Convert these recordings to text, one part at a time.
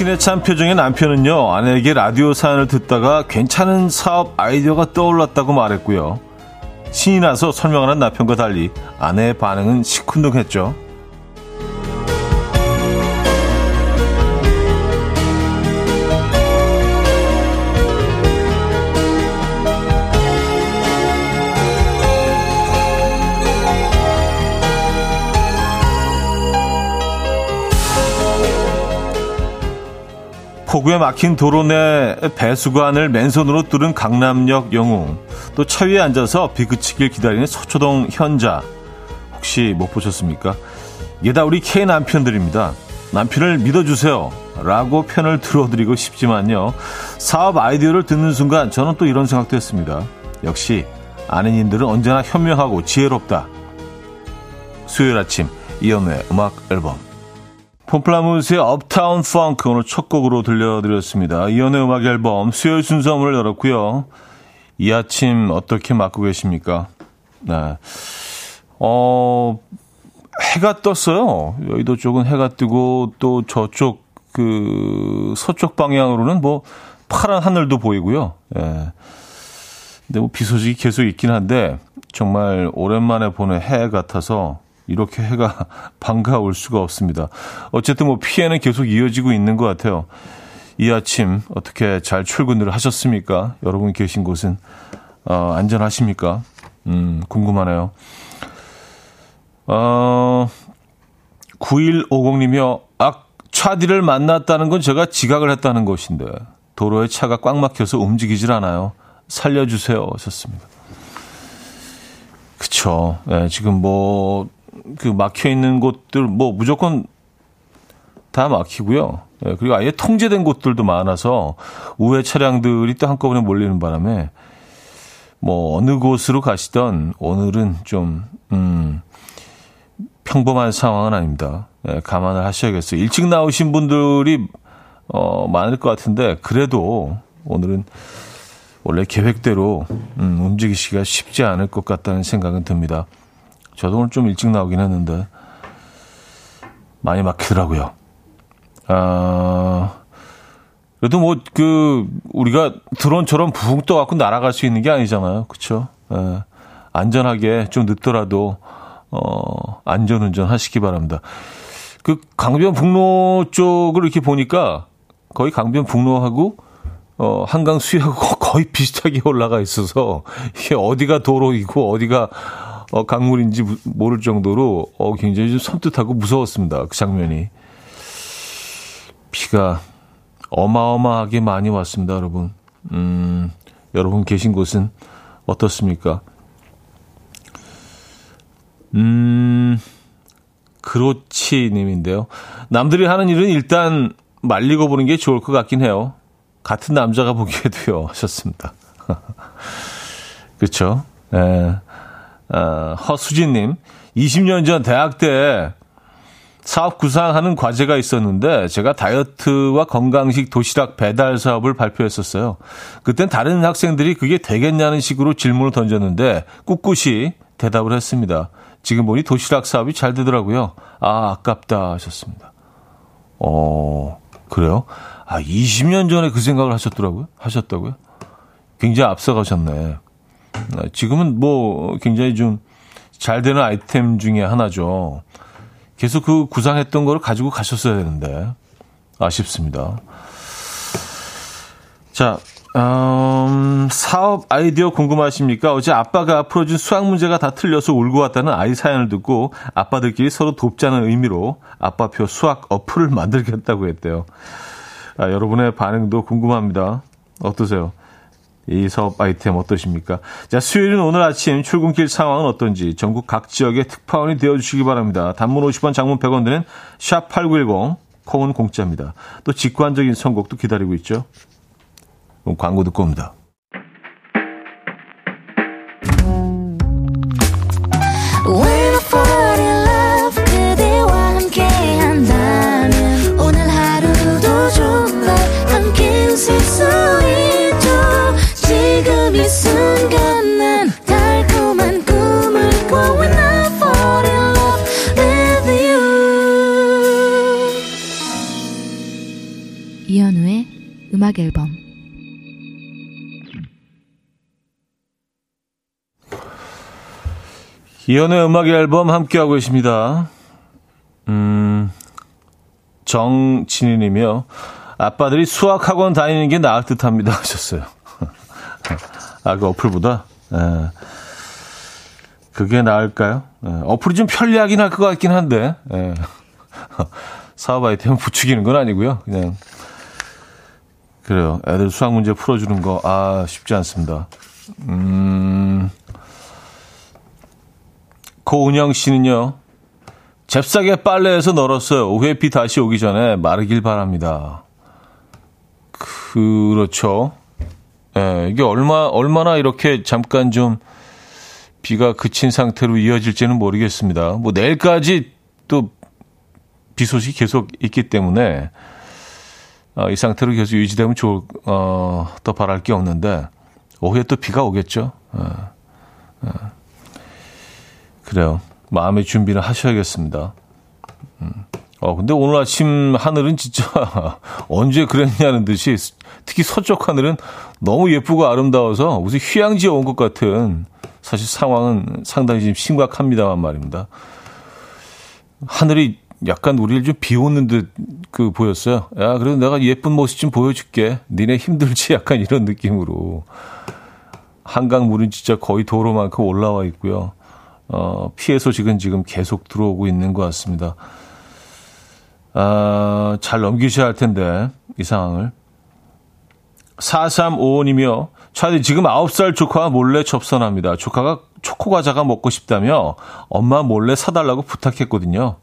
확신에 찬 표정의 남편은요, 아내에게 라디오 사연을 듣다가 괜찮은 사업 아이디어가 떠올랐다고 말했고요. 신이 나서 설명하는 남편과 달리 아내의 반응은 시큰둥했죠. 폭우에 막힌 도로 내 배수관을 맨손으로 뚫은 강남역 영웅, 또 차 위에 앉아서 비 그치길 기다리는 서초동 현자. 혹시 못 보셨습니까? 이게 다 우리 K 남편들입니다. 남편을 믿어주세요. 라고 편을 들어드리고 싶지만요. 사업 아이디어를 듣는 순간 저는 또 이런 생각도 했습니다. 역시 아내님들은 언제나 현명하고 지혜롭다. 수요일 아침 이연우의 음악 앨범 폼플라무스의 업타운 펑크 오늘 첫 곡으로 들려드렸습니다. 이연의 음악 앨범 수요일 순서 문을 열었고요. 이 아침 어떻게 맞고 계십니까? 네. 어, 해가 떴어요. 여의도 쪽은 해가 뜨고 또 저쪽 그 서쪽 방향으로는 뭐 파란 하늘도 보이고요. 예. 근데 뭐 비 소식이 계속 있긴 한데 정말 오랜만에 보는 해 같아서 이렇게 해가 반가울 수가 없습니다. 어쨌든 뭐 피해는 계속 이어지고 있는 것 같아요. 이 아침 어떻게 잘 출근을 하셨습니까? 여러분 계신 곳은 어, 안전하십니까? 음, 궁금하네요. 어, 9150님이요. 아, 차디를 만났다는 건 제가 지각을 했다는 것인데 도로에 차가 꽉 막혀서 움직이질 않아요. 살려주세요. 하셨습니다. 그쵸. 네, 지금 뭐 그 막혀 있는 곳들 뭐 무조건 다 막히고요. 예, 그리고 아예 통제된 곳들도 많아서 우회 차량들이 또 한꺼번에 몰리는 바람에 뭐 어느 곳으로 가시던 오늘은 좀 음, 평범한 상황은 아닙니다. 예, 감안을 하셔야겠어요. 일찍 나오신 분들이 어, 많을 것 같은데 그래도 오늘은 원래 계획대로 음, 움직이기가 쉽지 않을 것 같다는 생각은 듭니다. 저도 오늘 좀 일찍 나오긴 했는데 많이 막히더라고요. 아, 그래도 뭐 그 우리가 드론처럼 붕 떠갖고 날아갈 수 있는 게 아니잖아요. 그렇죠? 예, 안전하게 좀 늦더라도 어, 안전운전 하시기 바랍니다. 그 강변북로 쪽을 이렇게 보니까 거의 강변북로하고 어, 한강 수위하고 거의 비슷하게 올라가 있어서 이게 어디가 도로이고 어디가 어, 강물인지 모를 정도로 어, 굉장히 좀 섬뜩하고 무서웠습니다. 그 장면이. 비가 어마어마하게 많이 왔습니다, 여러분. 음, 여러분 계신 곳은 어떻습니까? 음, 그렇지 님인데요. 남들이 하는 일은 일단 말리고 보는 게 좋을 것 같긴 해요. 같은 남자가 보기에도요, 하셨습니다. 그렇죠? 예. 어, 허수진님, 20년 전 대학 때 사업 구상하는 과제가 있었는데 제가 다이어트와 건강식 도시락 배달 사업을 발표했었어요. 그땐 다른 학생들이 그게 되겠냐는 식으로 질문을 던졌는데 꿋꿋이 대답을 했습니다. 지금 보니 도시락 사업이 잘 되더라고요. 아, 아깝다 하셨습니다. 어, 그래요? 아, 20년 전에 그 생각을 하셨더라고요? 하셨다고요? 굉장히 앞서가셨네. 아, 지금은 뭐 굉장히 좀 잘 되는 아이템 중에 하나죠. 계속 그 구상했던 거를 가지고 가셨어야 되는데 아쉽습니다. 자, 음, 사업 아이디어 궁금하십니까? 어제 아빠가 풀어준 수학 문제가 다 틀려서 울고 왔다는 아이 사연을 듣고 아빠들끼리 서로 돕자는 의미로 아빠표 수학 어플을 만들겠다고 했대요. 아, 여러분의 반응도 궁금합니다. 어떠세요? 이 사업 아이템 어떠십니까? 자, 수요일은 오늘 아침 출근길 상황은 어떤지 전국 각 지역의 특파원이 되어주시기 바랍니다. 단문 50원, 장문 100원 드는 샵8910, 콩은 공짜입니다. 또 직관적인 선곡도 기다리고 있죠. 그럼 광고 듣고 옵니다. 이연의 음악 앨범 함께하고 계십니다. 음, 정진희님이요. 아빠들이 수학학원 다니는 게 나을 듯 합니다. 하셨어요. 아, 그 어플보다? 에, 예. 그게 나을까요? 에, 예. 어플이 좀 편리하긴 할 것 같긴 한데, 에. 예. 사업 아이템 부추기는 건 아니고요. 그냥, 그래요. 애들 수학 문제 풀어주는 거, 아, 쉽지 않습니다. 음, 고은영 씨는요, 잽싸게 빨래해서 널었어요. 오후에 비 다시 오기 전에 마르길 바랍니다. 그렇죠. 예, 이게 얼마, 얼마나 이렇게 잠깐 좀 비가 그친 상태로 이어질지는 모르겠습니다. 뭐 내일까지 또 비 소식이 계속 있기 때문에 어, 이 상태로 계속 유지되면 좋을, 어, 더 바랄 게 없는데 오후에 또 비가 오겠죠. 어, 어. 그래요. 마음의 준비를 하셔야겠습니다. 음. 어, 근데 오늘 아침 하늘은 진짜 언제 그랬냐는 듯이 특히 서쪽 하늘은 너무 예쁘고 아름다워서 무슨 휴양지에 온 것 같은 사실 상황은 상당히 지금 심각합니다만 말입니다. 하늘이 약간 우리를 좀 비오는 듯 그 보였어요. 야, 그래도 내가 예쁜 모습 좀 보여줄게. 니네 힘들지? 약간 이런 느낌으로. 한강 물은 진짜 거의 도로만큼 올라와 있고요. 어, 피해 소식은 지금 계속 들어오고 있는 것 같습니다. 아, 잘 넘기셔야 할 텐데, 이 상황을. 4355님이요. 차디 지금 9살 조카가 몰래 접선합니다. 조카가 초코과자가 먹고 싶다며 엄마 몰래 사달라고 부탁했거든요.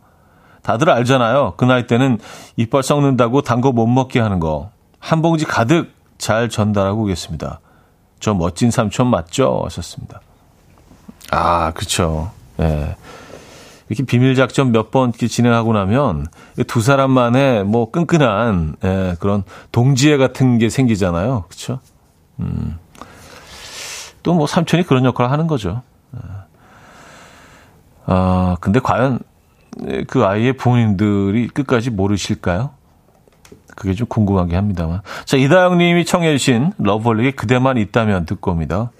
다들 알잖아요. 그 나이 때는 이빨 썩는다고 단 거 못 먹게 하는 거. 한 봉지 가득 잘 전달하고 오겠습니다. 저 멋진 삼촌 맞죠? 하셨습니다. 아, 그쵸. 예. 네. 이렇게 비밀 작전 몇 번 진행하고 나면 두 사람만의 뭐 끈끈한 예, 그런 동지애 같은 게 생기잖아요. 그렇죠? 음. 또 뭐 삼촌이 그런 역할을 하는 거죠. 예. 아, 근데 과연 그 아이의 부모님들이 끝까지 모르실까요? 그게 좀 궁금하게 합니다만. 자, 이다영 님이 청해 주신 러블리의 그대만 있다면 듣고 옵니다.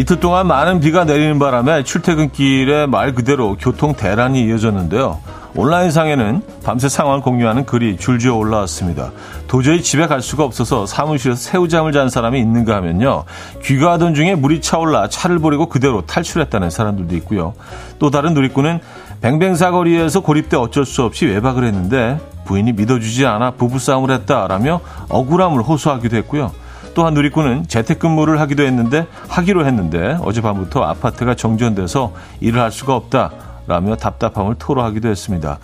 이틀 동안 많은 비가 내리는 바람에 출퇴근길에 말 그대로 교통 대란이 이어졌는데요. 온라인상에는 밤새 상황을 공유하는 글이 줄지어 올라왔습니다. 도저히 집에 갈 수가 없어서 사무실에서 새우잠을 잔 사람이 있는가 하면요. 귀가하던 중에 물이 차올라 차를 버리고 그대로 탈출했다는 사람들도 있고요. 또 다른 누리꾼은 뱅뱅사거리에서 고립돼 어쩔 수 없이 외박을 했는데 부인이 믿어주지 않아 부부싸움을 했다라며 억울함을 호소하기도 했고요. 또한 누리꾼은 재택근무를 하기도 했는데 하기로 했는데 어젯밤부터 아파트가 정전돼서 일을 할 수가 없다라며 답답함을 토로하기도 했습니다.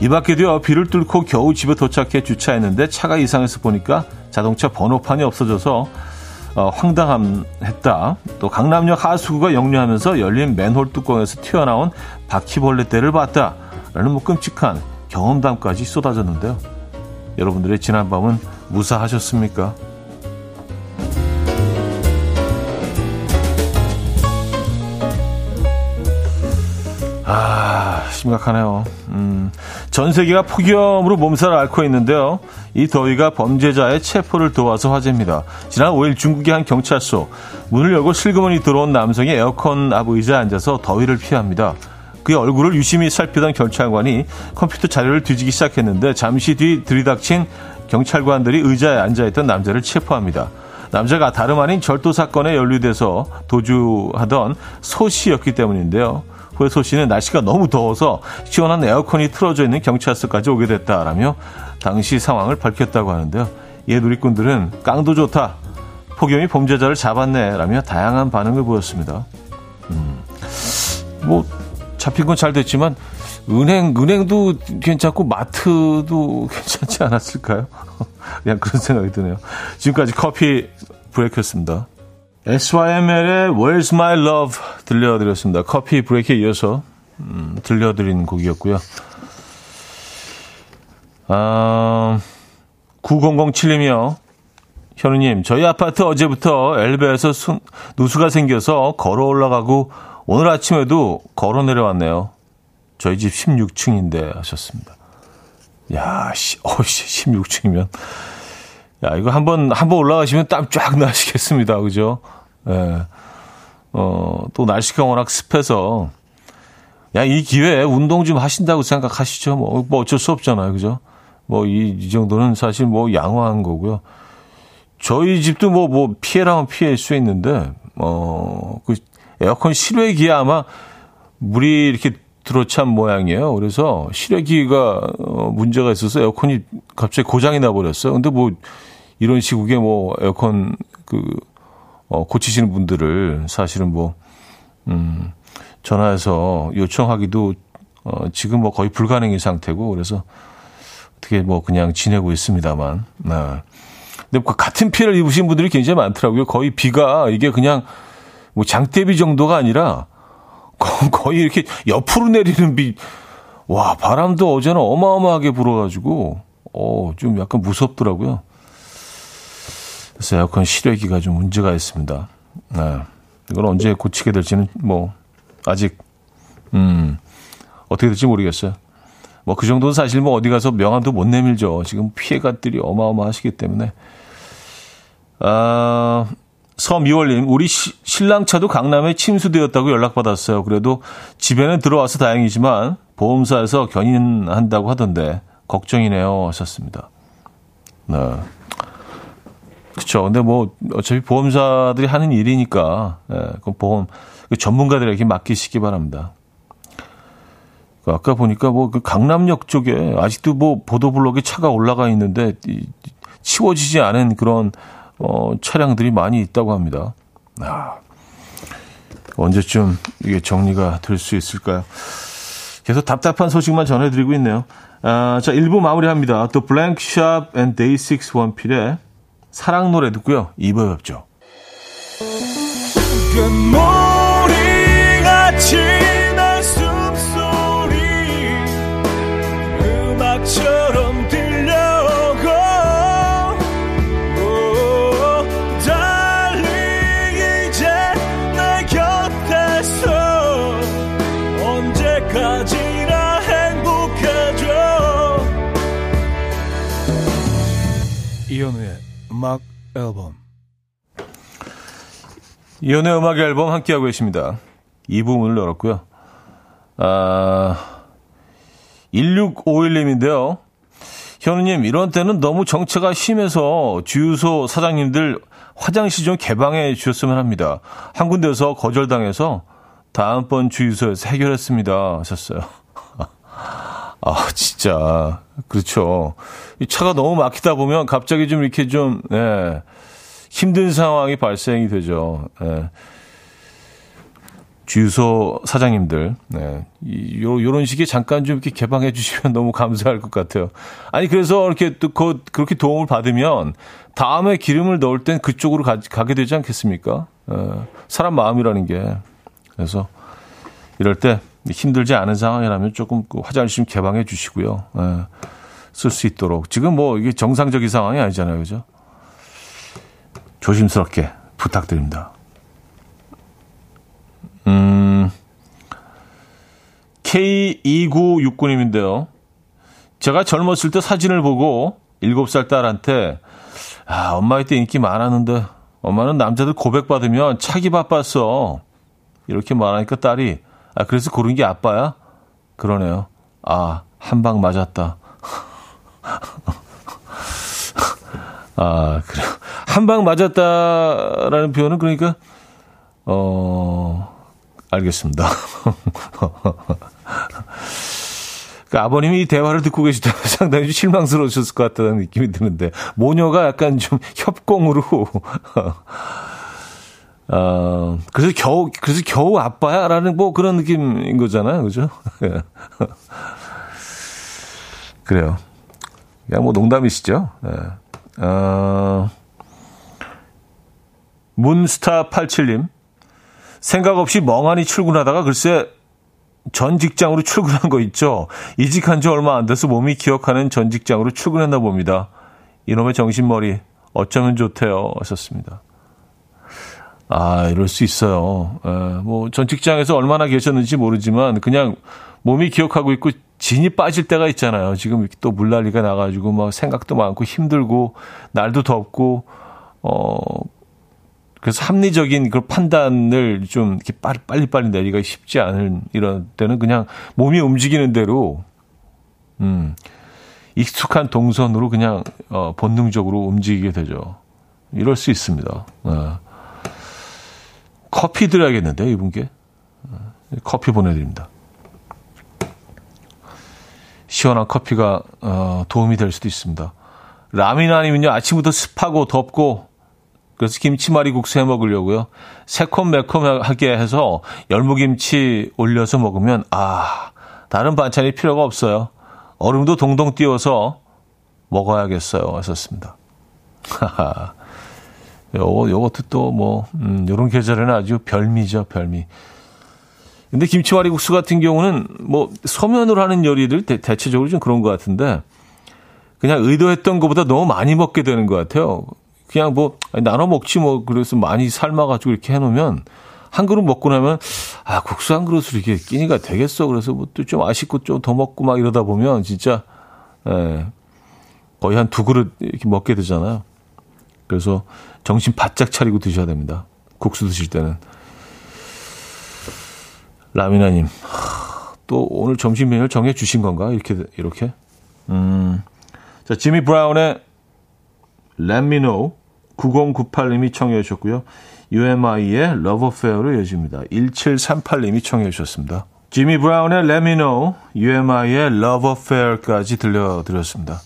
이 밖에도요 비를 뚫고 겨우 집에 도착해 주차했는데 차가 이상해서 보니까 자동차 번호판이 없어져서 어, 황당함했다. 또 강남역 하수구가 역류하면서 열린 맨홀 뚜껑에서 튀어나온 바퀴벌레 떼를 봤다. 라는 뭐 끔찍한 경험담까지 쏟아졌는데요. 여러분들의 지난 밤은 무사하셨습니까? 아, 심각하네요. 음, 전 세계가 폭염으로 몸살을 앓고 있는데요. 이 더위가 범죄자의 체포를 도와서 화제입니다. 지난 5일 중국의 한 경찰서 문을 열고 슬그머니 들어온 남성이 에어컨 앞 의자에 앉아서 더위를 피합니다. 그의 얼굴을 유심히 살피던 경찰관이 컴퓨터 자료를 뒤지기 시작했는데 잠시 뒤 들이닥친 경찰관들이 의자에 앉아있던 남자를 체포합니다. 남자가 다름 아닌 절도 사건에 연루돼서 도주하던 소 씨였기 때문인데요. 후에소 씨는 날씨가 너무 더워서 시원한 에어컨이 틀어져 있는 경찰서까지 오게 됐다라며 당시 상황을 밝혔다고 하는데요. 이에 누리꾼들은 깡도 좋다. 폭염이 범죄자를 잡았네. 라며 다양한 반응을 보였습니다. 음, 뭐, 잡힌 건 잘 됐지만 은행 은행도 괜찮고 마트도 괜찮지 않았을까요? 그냥 그런 생각이 드네요. 지금까지 커피 브레이크였습니다. SYML의 Where's My Love 들려드렸습니다. 커피 브레이크에 이어서 음, 들려드린 곡이었고요. 아, 9007님이요. 현우님, 저희 아파트 어제부터 엘베에서 수, 누수가 생겨서 걸어 올라가고 오늘 아침에도 걸어 내려왔네요. 저희 집 16층인데 하셨습니다. 야, 씨, 어씨 16층이면 야, 이거 한 번 한 번 올라가시면 땀 쫙 나시겠습니다. 그죠? 예. 네. 어, 또 날씨가 워낙 습해서 야, 이 기회에 운동 좀 하신다고 생각하시죠. 뭐, 뭐 어쩔 수 없잖아요. 그죠? 뭐, 이, 이 정도는 사실 뭐 양호한 거고요. 저희 집도 뭐, 뭐, 피해라면 피해일 수 있는데, 어, 그 에어컨 실외기에 아마 물이 이렇게 들어찬 모양이에요. 그래서 실외기가 어, 문제가 있어서 에어컨이 갑자기 고장이 나버렸어요. 근데 뭐, 이런 시국에 뭐, 에어컨 그, 어, 고치시는 분들을 사실은 뭐, 음, 전화해서 요청하기도 어, 지금 뭐 거의 불가능인 상태고 그래서 어떻게 뭐 그냥 지내고 있습니다만. 네. 근데 그 같은 피해를 입으신 분들이 굉장히 많더라고요. 거의 비가 이게 그냥 뭐 장대비 정도가 아니라 거의 이렇게 옆으로 내리는 비. 와, 바람도 어제는 어마어마하게 불어가지고, 어, 좀 약간 무섭더라고요. 그래서 에어컨 실외기가 좀 문제가 있습니다. 네. 이걸 언제 고치게 될지는 뭐, 아직, 음, 어떻게 될지 모르겠어요. 뭐 그 정도는 사실 뭐 어디 가서 명함도 못 내밀죠. 지금 피해가들이 어마어마하시기 때문에. 아, 서미월님, 우리 시, 신랑 차도 강남에 침수되었다고 연락받았어요. 그래도 집에는 들어와서 다행이지만 보험사에서 견인한다고 하던데 걱정이네요. 하셨습니다. 네. 그쵸. 근데 뭐 어차피 보험사들이 하는 일이니까, 예, 그 보험, 그 전문가들에게 맡기시기 바랍니다. 그 아까 보니까 뭐 그 강남역 쪽에 아직도 뭐 보도블록에 차가 올라가 있는데 치워지지 않은 그런 어, 차량들이 많이 있다고 합니다. 아, 언제쯤 이게 정리가 될 수 있을까요? 계속 답답한 소식만 전해드리고 있네요. 아, 자, 1부 마무리합니다. 또 Blank Shop and DAY6 원필의 사랑 노래 듣고요. 2부에 뵙죠. 같 음악 앨범 이연의 음악 앨범 함께하고 계십니다. 이 부분을 열었고요. 아, 1651님인데요. 현우님, 이런 때는 너무 정체가 심해서 주유소 사장님들 화장실 좀 개방해 주셨으면 합니다. 한 군데서 거절당해서 다음번 주유소에서 해결했습니다. 하셨어요. 아, 진짜. 그렇죠. 이 차가 너무 막히다 보면 갑자기 좀 이렇게 좀, 예, 힘든 상황이 발생이 되죠. 예. 주유소 사장님들, 네. 요, 요런 식의 잠깐 좀 이렇게 개방해 주시면 너무 감사할 것 같아요. 아니, 그래서 이렇게 또, 그, 그렇게 도움을 받으면 다음에 기름을 넣을 땐 그쪽으로 가, 가게 되지 않겠습니까? 어, 사람 마음이라는 게. 그래서 이럴 때 힘들지 않은 상황이라면 조금 그 화장실 좀 개방해 주시고요. 예, 쓸수 있도록. 지금 뭐 이게 정상적인 상황이 아니잖아요. 그죠? 조심스럽게 부탁드립니다. 음, K2969님인데요. 제가 젊었을 때 사진을 보고 7살 딸한테, 아, 엄마 이때 인기 많았는데, 엄마는 남자들 고백받으면 차기 바빴어. 이렇게 말하니까 딸이, 아, 그래서 고른 게 아빠야? 그러네요. 아, 한 방 맞았다. 아, 그래요. 한방 맞았다라는 표현은 그러니까, 어, 알겠습니다. 그 아버님이 이 대화를 듣고 계시다면 상당히 실망스러우셨을 것 같다는 느낌이 드는데, 모녀가 약간 좀 협공으로, 어, 그래서 겨우, 그래서 겨우 아빠야? 라는 뭐 그런 느낌인 거잖아요. 그죠? 그래요. 그냥 뭐 농담이시죠? 네. 어, 문스타87님. 생각 없이 멍하니 출근하다가 글쎄 전 직장으로 출근한 거 있죠. 이직한 지 얼마 안 돼서 몸이 기억하는 전 직장으로 출근했나 봅니다. 이놈의 정신머리 어쩌면 좋대요. 하셨습니다. 아, 이럴 수 있어요. 에, 예, 뭐, 전 직장에서 얼마나 계셨는지 모르지만, 그냥 몸이 기억하고 있고, 진이 빠질 때가 있잖아요. 지금 또 물난리가 나가지고, 막 생각도 많고, 힘들고, 날도 덥고, 어, 그래서 합리적인 그 판단을 좀 이렇게 빨리, 빨리 내리기가 쉽지 않은 이런 때는 그냥 몸이 움직이는 대로, 음, 익숙한 동선으로 그냥, 어, 본능적으로 움직이게 되죠. 이럴 수 있습니다. 어. 커피 드려야겠는데, 이분께. 커피 보내드립니다. 시원한 커피가 어, 도움이 될 수도 있습니다. 아니면요 아침부터 습하고 덥고 그래서 김치말이 국수 해 먹으려고요. 새콤매콤하게 해서 열무김치 올려서 먹으면 아 다른 반찬이 필요가 없어요. 얼음도 동동 띄워서 먹어야겠어요. 하셨습니다. 하하. 요, 요것도 또 뭐, 음, 요런 계절에는 아주 별미죠, 별미. 근데 김치와리국수 같은 경우는 뭐, 소면으로 하는 요리들 대, 대체적으로 좀 그런 것 같은데, 그냥 의도했던 것보다 너무 많이 먹게 되는 것 같아요. 그냥 뭐, 나눠 먹지 뭐, 그래서 많이 삶아가지고 이렇게 해놓으면, 한 그릇 먹고 나면, 아, 국수 한 그릇으로 이렇게 끼니가 되겠어. 그래서 뭐 또 좀 아쉽고 좀 더 먹고 막 이러다 보면, 진짜, 예, 거의 한 두 그릇 이렇게 먹게 되잖아요. 그래서 정신 바짝 차리고 드셔야 됩니다. 국수 드실 때는. 라미나님, 또 오늘 점심 메뉴를 정해 주신 건가? 이렇게, 이렇게. 음. 자, 지미 브라운의 Let Me Know 9098님이 청해 주셨고요. UMI의 Love Affair로 이어집니다. 1738님이 청해 주셨습니다. 지미 브라운의 Let Me Know, UMI의 Love Affair까지 들려드렸습니다.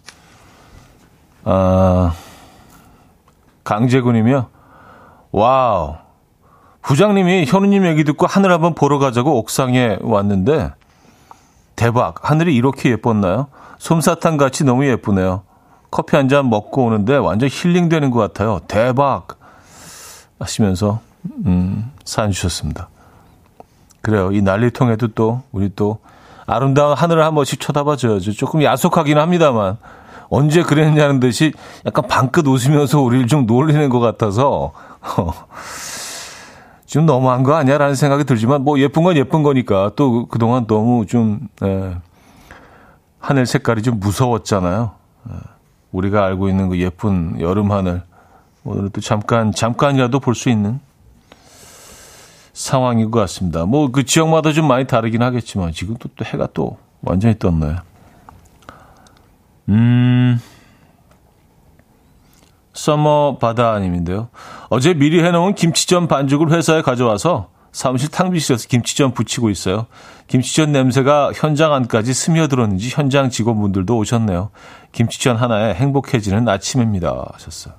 아, 강재군이며 와우 부장님이 현우님 얘기 듣고 하늘 한번 보러 가자고 옥상에 왔는데 대박 하늘이 이렇게 예뻤나요? 솜사탕 같이 너무 예쁘네요. 커피 한 잔 먹고 오는데 완전 힐링되는 것 같아요. 대박 하시면서 음, 사연 주셨습니다. 그래요. 이 난리통에도 또 우리 또 아름다운 하늘을 한 번씩 쳐다봐줘야죠. 조금 야속하긴 합니다만 언제 그랬냐는 듯이 약간 방긋 웃으면서 우리를 좀 놀리는 것 같아서 좀 너무한 거 아니야 라는 생각이 들지만 뭐 예쁜 건 예쁜 거니까 또 그동안 너무 좀 예, 하늘 색깔이 좀 무서웠잖아요. 예, 우리가 알고 있는 그 예쁜 여름 하늘 오늘은 또 잠깐 잠깐이라도 볼 수 있는 상황인 것 같습니다. 뭐 그 지역마다 좀 많이 다르긴 하겠지만 지금 또, 또 해가 또 완전히 떴네요. 음, 서머 바다님인데요. 어제 미리 해놓은 김치전 반죽을 회사에 가져와서 사무실 탕비실에서 김치전 부치고 있어요. 김치전 냄새가 현장 안까지 스며들었는지 현장 직원분들도 오셨네요. 김치전 하나에 행복해지는 아침입니다. 하셨어요.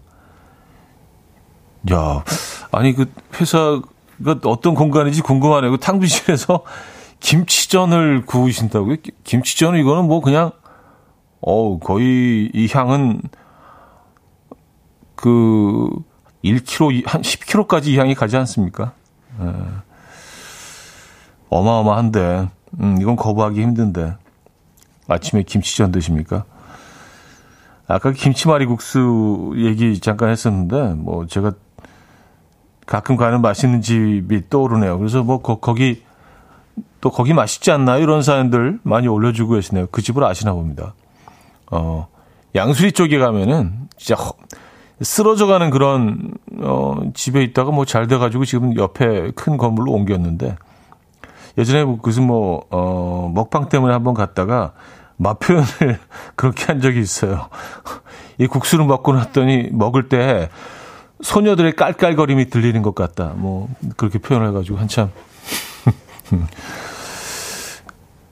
야, 아니 그 회사가 어떤 공간인지 궁금하네요. 그 탕비실에서 김치전을 구우신다고요? 김치전은 이거는 뭐 그냥 어우, 거의 이 향은 그 1kg, 한 10kg까지 이 향이 가지 않습니까? 예. 어마어마한데, 음, 이건 거부하기 힘든데. 아침에 김치전 드십니까? 아까 김치말이국수 얘기 잠깐 했었는데, 뭐, 제가 가끔 가는 맛있는 집이 떠오르네요. 그래서 뭐, 거, 거기, 또 거기 맛있지 않나? 이런 사연들 많이 올려주고 계시네요. 그 집을 아시나 봅니다. 어, 양수리 쪽에 가면은 진짜 허, 쓰러져 가는 그런 어, 집에 있다가 뭐 잘 돼가지고 지금 옆에 큰 건물로 옮겼는데 예전에 뭐 무슨 뭐 어, 먹방 때문에 한번 갔다가 맛 표현을 그렇게 한 적이 있어요. 이 국수를 먹고 났더니 먹을 때 소녀들의 깔깔거림이 들리는 것 같다. 뭐 그렇게 표현해가지고 한참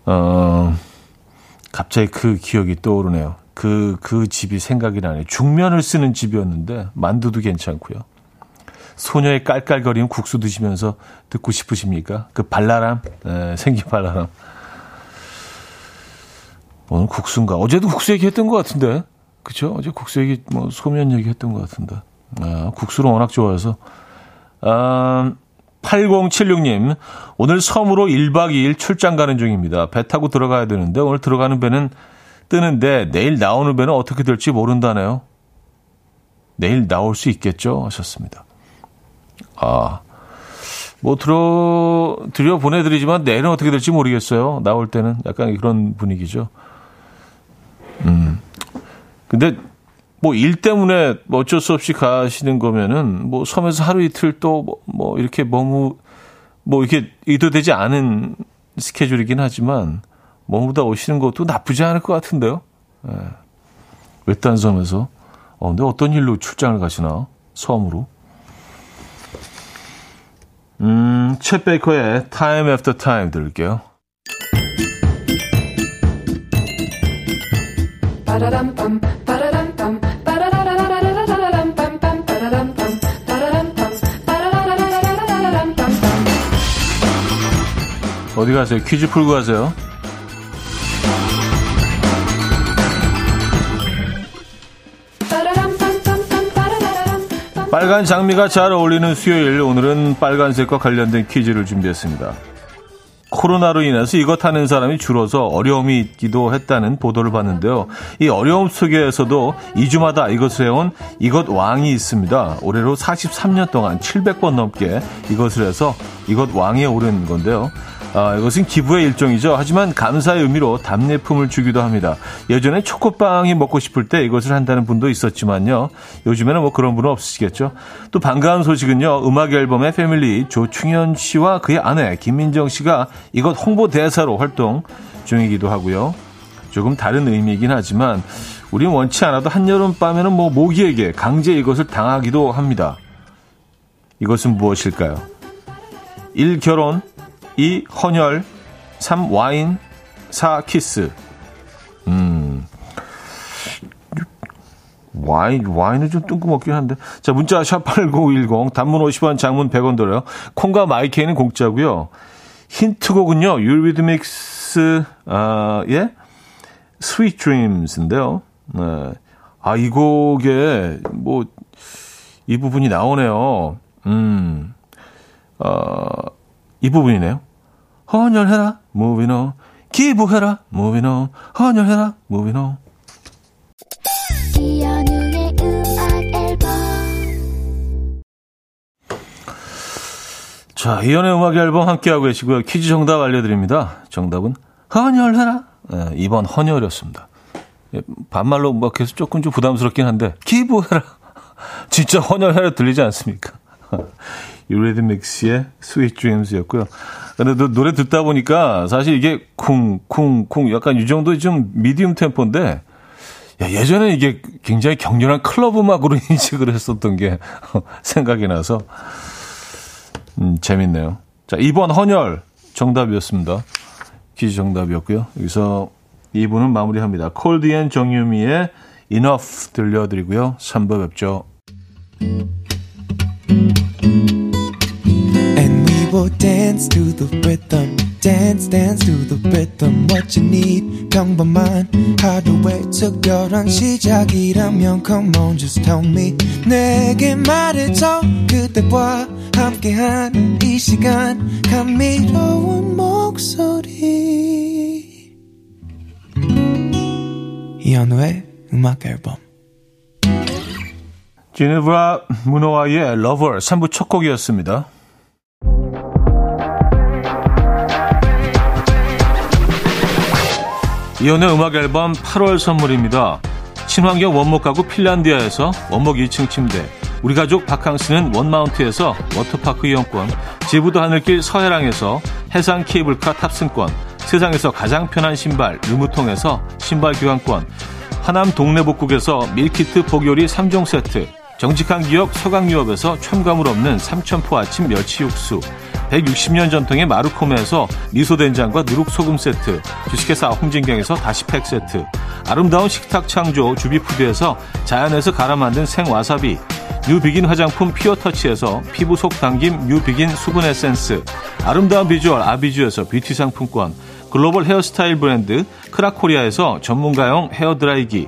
어. 갑자기 그 기억이 떠오르네요. 그, 그 집이 생각이 나네요. 중면을 쓰는 집이었는데, 만두도 괜찮고요. 소녀의 깔깔거리는 국수 드시면서 듣고 싶으십니까? 그 발랄함, 에, 생기 발랄함. 오늘 국수인가? 어제도 국수 얘기했던 것 같은데. 그쵸? 어제 국수 얘기, 뭐, 소면 얘기했던 것 같은데. 아, 국수를 워낙 좋아해서. 아, 8076님, 오늘 섬으로 1박 2일 출장 가는 중입니다. 배 타고 들어가야 되는데, 오늘 들어가는 배는 뜨는데, 내일 나오는 배는 어떻게 될지 모른다네요. 내일 나올 수 있겠죠? 하셨습니다. 아, 뭐, 들어, 들여 보내드리지만, 내일은 어떻게 될지 모르겠어요. 나올 때는. 약간 그런 분위기죠. 음. 근데, 뭐 일 때문에 뭐 어쩔 수 없이 가시는 거면은 뭐 섬에서 하루 이틀 또뭐 뭐 이렇게 머무 뭐 이렇게 의도되지 않은 스케줄이긴 하지만 머무다 오시는 것도 나쁘지 않을 것 같은데요. 예. 외딴 섬에서 어 근데 어떤 일로 출장을 가시나 섬으로? 음, 챗 베이커의 Time After Time 들을게요. 어디 가세요? 퀴즈 풀고 가세요. 빨간 장미가 잘 어울리는 수요일 오늘은 빨간색과 관련된 퀴즈를 준비했습니다. 코로나로 인해서 이것 하는 사람이 줄어서 어려움이 있기도 했다는 보도를 봤는데요. 이 어려움 속에서도 2주마다 이것을 해온 이것 왕이 있습니다. 올해로 43년 동안 700번 넘게 이것을 해서 이것 왕에 오른 건데요. 아, 이것은 기부의 일종이죠. 하지만 감사의 의미로 답례품을 주기도 합니다. 예전에 초코빵이 먹고 싶을 때 이것을 한다는 분도 있었지만요. 요즘에는 뭐 그런 분은 없으시겠죠. 또 반가운 소식은요. 음악 앨범의 패밀리 조충현 씨와 그의 아내 김민정 씨가 이것 홍보 대사로 활동 중이기도 하고요. 조금 다른 의미이긴 하지만 우리는 원치 않아도 한여름 밤에는 뭐 모기에게 강제 이것을 당하기도 합니다. 이것은 무엇일까요? 1. 결혼 2. 헌혈 3. 와인 4. 키스 음 와인, 와인은 좀 뜬금없긴 한데. 자, 문자 샵8910, 단문 50원, 장문 100원 들어요. 콩과 my K는 공짜고요 힌트곡은요, Eurythmics, 아, 예? Sweet Dreams인데요. 네. 아, 이 곡에, 뭐, 이 부분이 나오네요. 음, 어, 이 부분이네요. 헌혈해라, moving on. 기부해라, moving on. 헌혈해라, moving on. 자, 이연의 음악 앨범 함께하고 계시고요. 퀴즈 정답 알려드립니다. 정답은 헌혈해라. 네, 2번 헌혈이었습니다. 예, 반말로 뭐 계속 조금 좀 부담스럽긴 한데 기부해라. 진짜 헌혈해라 들리지 않습니까? Eurythmics의 Sweet Dreams였고요. 근데 노래 듣다 보니까 사실 이게 쿵쿵쿵 약간 이 정도 좀 medium 템포인데 야, 예전에 이게 굉장히 격렬한 클럽 음악으로 인식을 했었던 게 생각이 나서 음, 재밌네요. 자, 2번 헌혈 정답이었습니다. 퀴즈 정답이었고요. 여기서 2부는 마무리합니다. 콜드앤 정유미의 Enough 들려드리고요. 3부 뵙죠. Will dance to the rhythm. Dance, dance to the rhythm. What you need, 평범한 하루의 특별한 시작이라면 Come on, just tell me. 내게 말해줘. 그대와 함께한 이 시간. 감미로운 목소리. 이현우의 음악 앨범. 지네브라 문어와의 Lover 3부 첫 곡이었습니다. 이혼의 음악 앨범 8월 선물입니다. 친환경 원목 가구 핀란디아에서 원목 2층 침대, 우리 가족 바캉스는 원마운트에서 워터파크 이용권, 제부도 하늘길 서해랑에서 해상 케이블카 탑승권, 세상에서 가장 편한 신발 르무통에서 신발 교환권, 하남 동네복국에서 밀키트 복요리 3종 세트, 정직한 기업 서강유업에서 첨가물 없는 삼천포 아침 멸치 육수, 160년 전통의 마루코메에서 미소된장과 누룩소금 세트, 주식회사 홍진경에서 다시팩 세트, 아름다운 식탁 창조 주비푸드에서 자연에서 갈아 만든 생와사비, 뉴비긴 화장품 피어터치에서 피부 속 당김 뉴비긴 수분 에센스 아름다운 비주얼 아비주에서 뷰티 상품권 글로벌 헤어스타일 브랜드 크라코리아에서 전문가용 헤어드라이기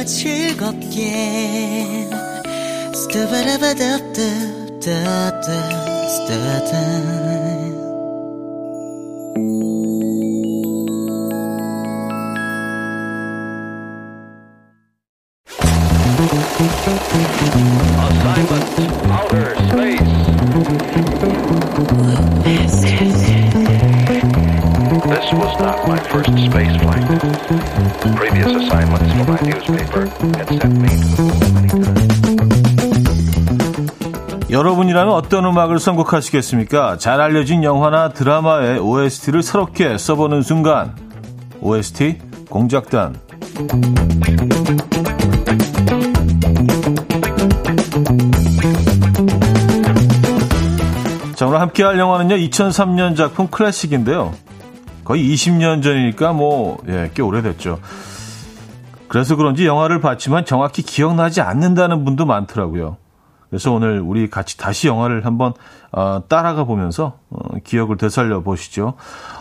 들어봐요 즐겁게 Assignment Outer Space This was not my first space flight. 어떤 음악을 선곡하시겠습니까? 잘 알려진 영화나 드라마의 OST를 새롭게 써보는 순간. OST 공작단. 자, 오늘 함께 할 영화는요, 2003년 작품 클래식인데요. 거의 20년 전이니까 뭐, 예, 꽤 오래됐죠. 그래서 그런지 영화를 봤지만 정확히 기억나지 않는다는 분도 많더라고요. 그래서 오늘 우리 같이 다시 영화를 한번 어, 따라가 보면서 어, 기억을 되살려 보시죠.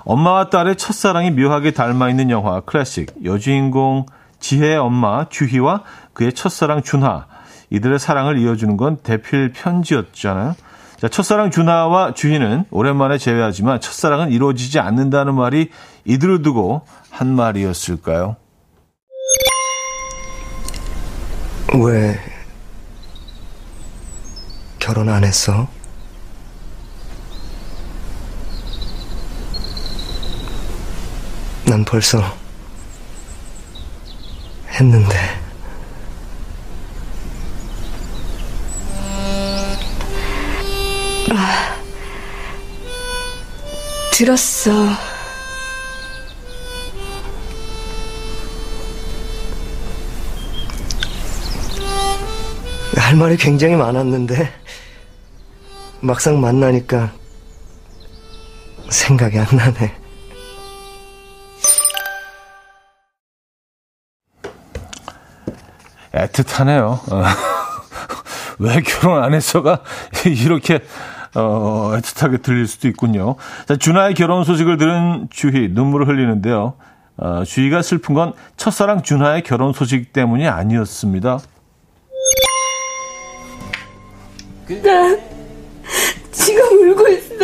엄마와 딸의 첫사랑이 묘하게 닮아 있는 영화 클래식 여주인공 지혜의 엄마 주희와 그의 첫사랑 준하 이들의 사랑을 이어주는 건 대필 편지였잖아요. 자, 첫사랑 준하와 주희는 오랜만에 재회하지만 첫사랑은 이루어지지 않는다는 말이 이들을 두고 한 말이었을까요? 왜 결혼 안 했어? 난 벌써 했는데. 들었어. 할 말이 굉장히 많았는데 막상 만나니까 생각이 안 나네. 애틋하네요. 어. 왜 결혼 안 했어가 이렇게 어, 애틋하게 들릴 수도 있군요. 자, 준하의 결혼 소식을 들은 주희 눈물을 흘리는데요. 어, 주희가 슬픈 건 첫사랑 준하의 결혼 소식 때문이 아니었습니다. 나 지금 울고 있어.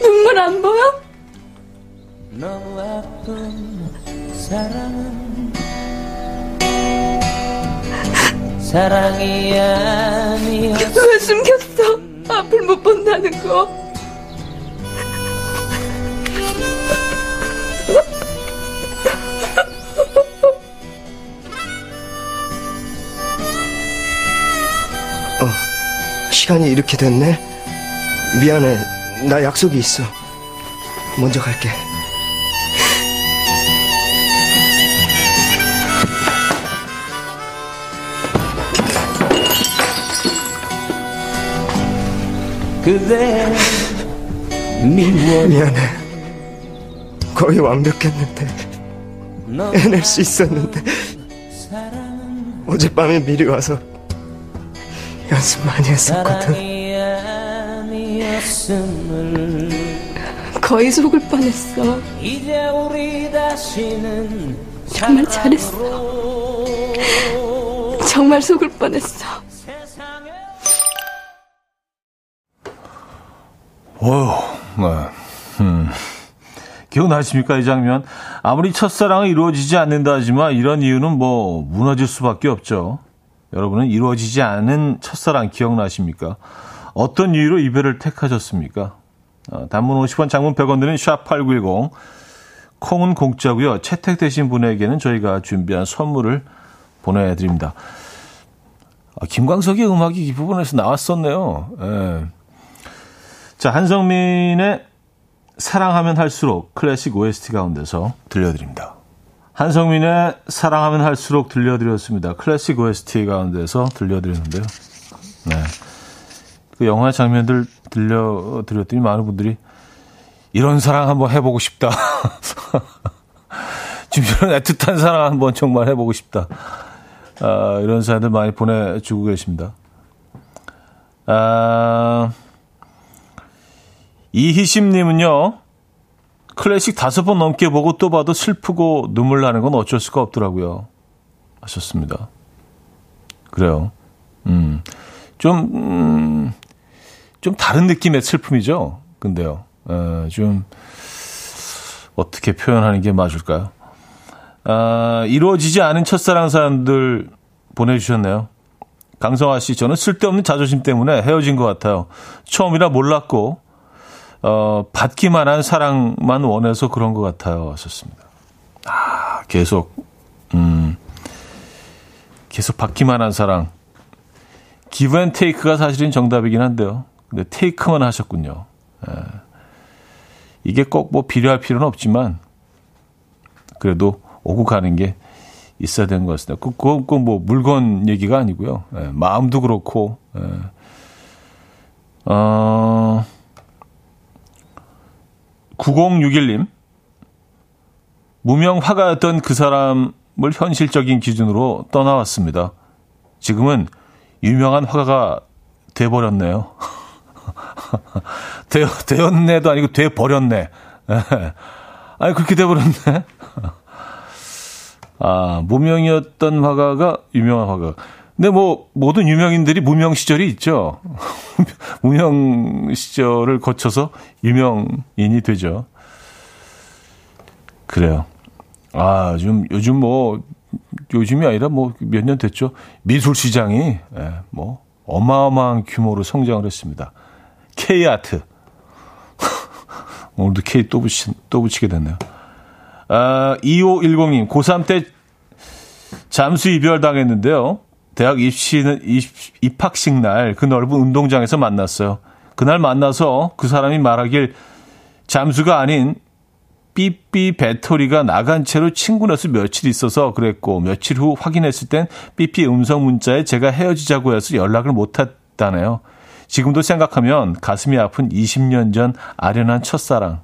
눈물 안 보여? 너무 아픈 사랑은 사랑이 아니었어. 왜 숨겼어? 앞을 못 본다는 거. 시간이 이렇게 됐네? 미안해. 나 약속이 있어. 먼저 갈게. 그대 미워 미안해 거의 완벽했는데 해낼 수 있었는데 어젯밤에 미리 와서 연습 많이 했었거든 거의 속을 뻔했어 정말 잘했어 정말 속을 뻔했어 어, 네. 음. 기억나십니까 이 장면? 아무리 첫사랑이 이루어지지 않는다 하지만 이런 이유는 뭐 무너질 수밖에 없죠. 여러분은 이루어지지 않은 첫사랑 기억나십니까? 어떤 이유로 이별을 택하셨습니까? 어, 단문 50원, 장문 100원 드는 샵8910. 콩은 공짜고요. 채택되신 분에게는 저희가 준비한 선물을 보내드립니다. 아, 김광석의 음악이 이 부분에서 나왔었네요. 예. 자, 한성민의 사랑하면 할수록 클래식 OST 가운데서 들려드립니다. 한성민의 사랑하면 할수록 들려드렸습니다. 클래식 OST 가운데서 들려드렸는데요. 네. 그 영화 장면들 들려드렸더니 많은 분들이 이런 사랑 한번 해보고 싶다. 지금 이런 애틋한 사랑 한번 정말 해보고 싶다. 아, 이런 사연들 많이 보내주고 계십니다. 아, 이희심님은요, 클래식 다섯 번 넘게 보고 또 봐도 슬프고 눈물 나는 건 어쩔 수가 없더라고요. 하셨습니다. 그래요. 음, 좀, 음, 좀 다른 느낌의 슬픔이죠. 근데요. 어, 좀, 어떻게 표현하는 게 맞을까요? 아, 이루어지지 않은 첫사랑 사람들 보내주셨네요. 강성아 씨, 저는 쓸데없는 자존심 때문에 헤어진 것 같아요. 처음이라 몰랐고, 어, 받기만 한 사랑만 원해서 그런 것 같아요. 하셨습니다. 아, 계속, 음, 계속 받기만 한 사랑. give and take가 사실은 정답이긴 한데요. 근데 take만 하셨군요. 예. 이게 꼭 뭐 필요할 필요는 없지만, 그래도 오고 가는 게 있어야 되는 것 같습니다. 그, 그, 그, 뭐, 물건 얘기가 아니고요. 예, 마음도 그렇고, 예. 어, 9061님. 무명 화가였던 그 사람을 현실적인 기준으로 떠나왔습니다. 지금은 유명한 화가가 돼버렸네요. 되, 되었네도 아니고 돼버렸네. 예. 아니, 그렇게 돼버렸네. 아, 무명이었던 화가가 유명한 화가. 근데 뭐 모든 유명인들이 무명 시절이 있죠. 무명 시절을 거쳐서 유명인이 되죠. 그래요. 아, 좀 요즘 뭐 요즘이 아니라 뭐 몇 년 됐죠. 미술 시장이 예, 뭐 어마어마한 규모로 성장을 했습니다. K 아트. 오늘도 K 또 붙이 또 붙이게 됐네요. 아, 2510님, 고3 때 잠수 이별 당했는데요. 대학 입시는, 입학식 날 그 넓은 운동장에서 만났어요. 그날 만나서 그 사람이 말하길 잠수가 아닌 삐삐 배터리가 나간 채로 친구네서 며칠 있어서 그랬고 며칠 후 확인했을 땐 삐삐 음성 문자에 제가 헤어지자고 해서 연락을 못 했다네요. 지금도 생각하면 가슴이 아픈 20년 전 아련한 첫사랑.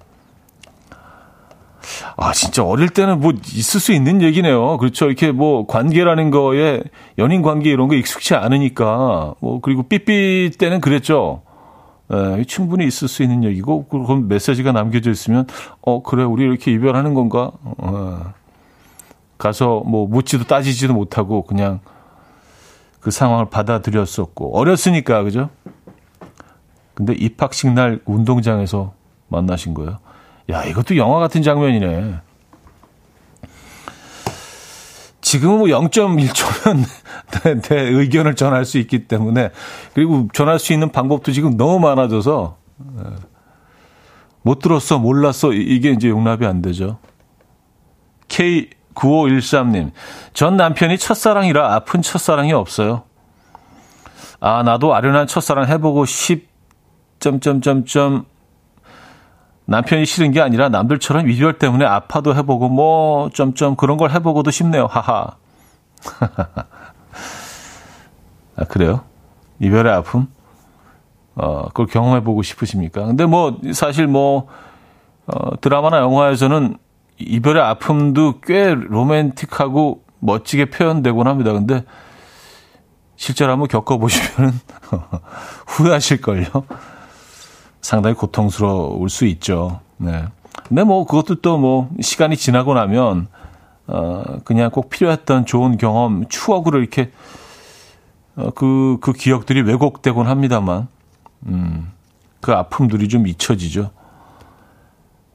아, 진짜 어릴 때는 뭐 있을 수 있는 얘기네요. 그렇죠. 이렇게 뭐 관계라는 거에 연인 관계 이런 거 익숙치 않으니까 뭐 그리고 삐삐 때는 그랬죠. 에, 예, 충분히 있을 수 있는 얘기고 그럼 메시지가 남겨져 있으면 어 그래 우리 이렇게 이별하는 건가? 어, 가서 뭐 묻지도 따지지도 못하고 그냥 그 상황을 받아들였었고 어렸으니까 그죠? 근데 입학식 날 운동장에서 만나신 거예요. 야, 이것도 영화 같은 장면이네. 지금은 뭐 0.1초면 내, 내 의견을 전할 수 있기 때문에 그리고 전할 수 있는 방법도 지금 너무 많아져서 예. 못 들었어, 몰랐어 이게 이제 용납이 안 되죠. K9513님, 전 남편이 첫사랑이라 아픈 첫사랑이 없어요. 아, 나도 아련한 첫사랑 해보고 싶, 점점점점 남편이 싫은 게 아니라 남들처럼 이별 때문에 아파도 해보고 뭐 점점 그런 걸 해보고도 싶네요. 하하. 아 그래요? 이별의 아픔? 어 그걸 경험해보고 싶으십니까? 근데 뭐 사실 뭐 어, 드라마나 영화에서는 이별의 아픔도 꽤 로맨틱하고 멋지게 표현되곤 합니다. 근데 실제로 한번 겪어보시면 후회하실걸요. 상당히 고통스러울 수 있죠. 네. 근데 뭐 그것도 또 뭐 시간이 지나고 나면 어 그냥 꼭 필요했던 좋은 경험, 추억으로 이렇게 어그그 그 기억들이 왜곡되곤 합니다만 음. 그 아픔들이 좀 잊혀지죠.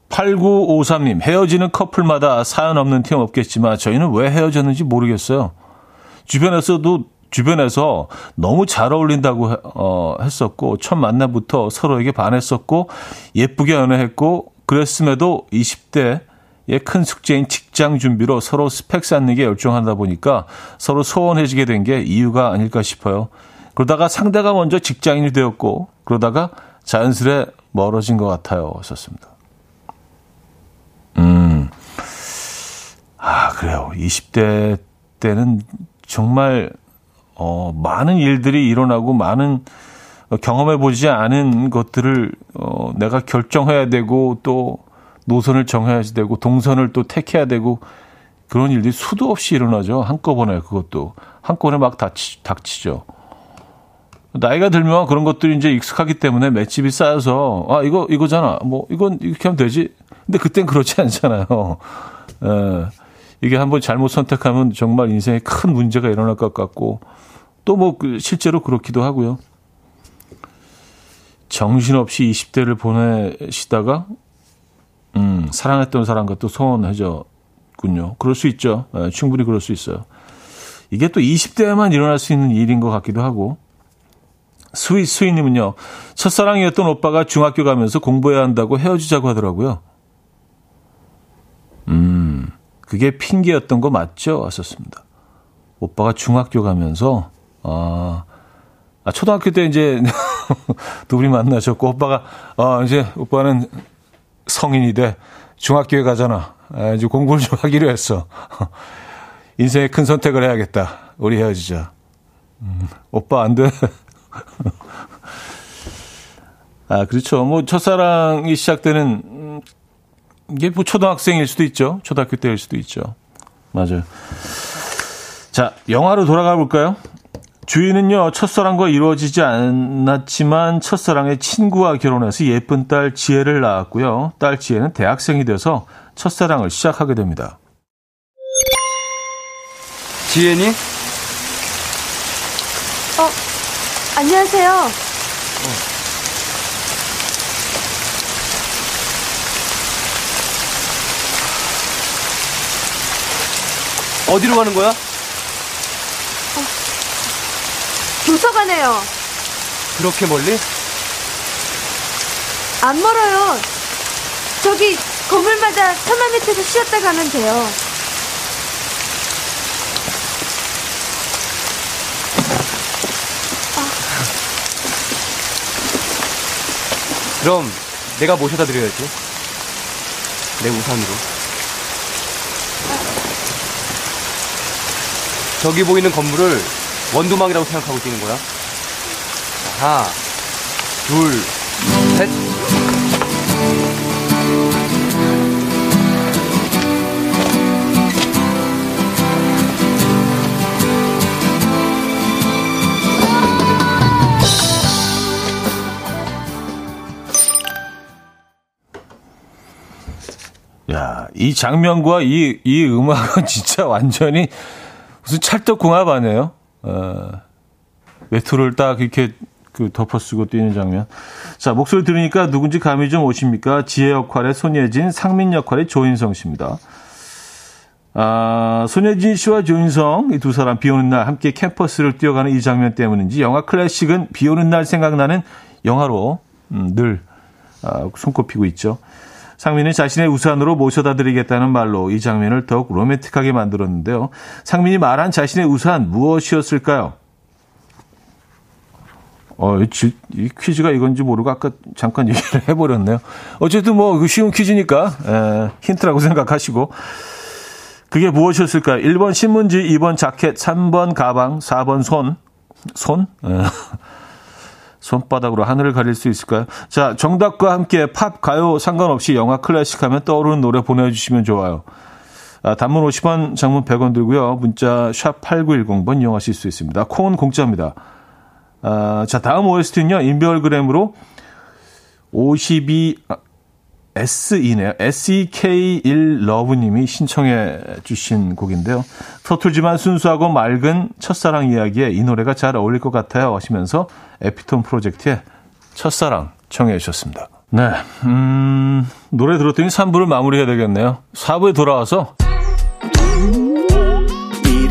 8953님, 헤어지는 커플마다 사연 없는 팀 없겠지만 저희는 왜 헤어졌는지 모르겠어요. 주변에서도 주변에서 너무 잘 어울린다고 어, 했었고 첫 만남부터 서로에게 반했었고 예쁘게 연애했고 그랬음에도 20대의 큰 숙제인 직장 준비로 서로 스펙 쌓는 게 열중하다 보니까 서로 소원해지게 된 게 이유가 아닐까 싶어요. 그러다가 상대가 먼저 직장인이 되었고 그러다가 자연스레 멀어진 것 같아요. 썼습니다. 음. 아, 그래요. 20대 때는 정말 어, 많은 일들이 일어나고 많은 경험해 보지 않은 것들을 어, 내가 결정해야 되고 또 노선을 정해야 되고 동선을 또 택해야 되고 그런 일들이 수도 없이 일어나죠. 한꺼번에 그것도 한꺼번에 막 닥치, 닥치죠. 나이가 들면 그런 것들이 이제 익숙하기 때문에 맷집이 쌓여서 아 이거 이거잖아. 뭐 이건 이렇게 하면 되지. 근데 그땐 그렇지 않잖아요. 에, 예. 이게 한번 잘못 선택하면 정말 인생에 큰 문제가 일어날 것 같고 또뭐 그 실제로 그렇기도 하고요. 정신없이 20대를 보내시다가 음, 사랑했던 사람과 또 소원해졌군요. 그럴 수 있죠. 네, 충분히 그럴 수 있어요. 이게 또 20대에만 일어날 수 있는 일인 것 같기도 하고. 수희, 수희님은요, 첫사랑이었던 오빠가 중학교 가면서 공부해야 한다고 헤어지자고 하더라고요. 음, 그게 핑계였던 거 맞죠? 왔었습니다. 오빠가 중학교 가면서 아, 아 초등학교 때 이제 두 분이 만나셨고 오빠가 아 이제 오빠는 성인이 돼 중학교에 가잖아. 아, 이제 공부를 좀 하기로 했어. 인생에 큰 선택을 해야겠다. 우리 헤어지자. 음, 오빠 안 돼. 아 그렇죠. 뭐 첫사랑이 시작되는 음, 이게 뭐 초등학생일 수도 있죠. 초등학교 때일 수도 있죠. 맞아요. 자, 영화로 돌아가 볼까요? 주인은요, 첫사랑과 이루어지지 않았지만 첫사랑의 친구와 결혼해서 예쁜 딸 지혜를 낳았고요. 딸 지혜는 대학생이 돼서 첫사랑을 시작하게 됩니다. 지혜니? 어, 안녕하세요. 어. 어디로 가는 거야? 도서관에요. 그렇게 멀리? 안 멀어요. 저기 건물마다 천마 밑에서 쉬었다 가면 돼요. 그럼 내가 모셔다 드려야지. 내 우산으로. 저기 보이는 건물을 원두막이라고 생각하고 뛰는 거야. 하나, 둘, 셋. 야, 이 장면과 이, 이 음악은 진짜 완전히 무슨 찰떡궁합 아니에요? 어, 외투를 딱 이렇게 그 덮어쓰고 뛰는 장면. 자, 목소리 들으니까 누군지 감이 좀 오십니까? 지혜 역할의 손예진, 상민 역할의 조인성 씨입니다. 아, 손예진 씨와 조인성, 이 두 사람 비 오는 날 함께 캠퍼스를 뛰어가는 이 장면 때문인지 영화 클래식은 비 오는 날 생각나는 영화로 음, 늘 아, 손꼽히고 있죠. 상민은 자신의 우산으로 모셔다 드리겠다는 말로 이 장면을 더욱 로맨틱하게 만들었는데요. 상민이 말한 자신의 우산 무엇이었을까요? 어, 이, 이 퀴즈가 이건지 모르고 아까 잠깐 얘기를 해버렸네요. 어쨌든 뭐 쉬운 퀴즈니까 에, 힌트라고 생각하시고 그게 무엇이었을까요? 1번 신문지, 2번 자켓, 3번 가방, 4번 손. 손? 에. 손바닥으로 하늘을 가릴 수 있을까요? 자, 정답과 함께 팝, 가요 상관없이 영화 클래식 하면 떠오르는 노래 보내주시면 좋아요. 아, 단문 50원, 장문 100원 들고요. 문자 샵 8910번 이용하실 수 있습니다. 콩은 공짜입니다. 아, 자, 다음 OST는요. 인별그램으로 52, 아, SE네요. SEK1 러브님이 신청해 주신 곡인데요. 서툴지만 순수하고 맑은 첫사랑 이야기에 이 노래가 잘 어울릴 것 같아요 하시면서 에피톤 프로젝트의 첫사랑 청해 주셨습니다. 네, 음, 노래 들었더니 3부를 마무리해야 되겠네요. 4부에 돌아와서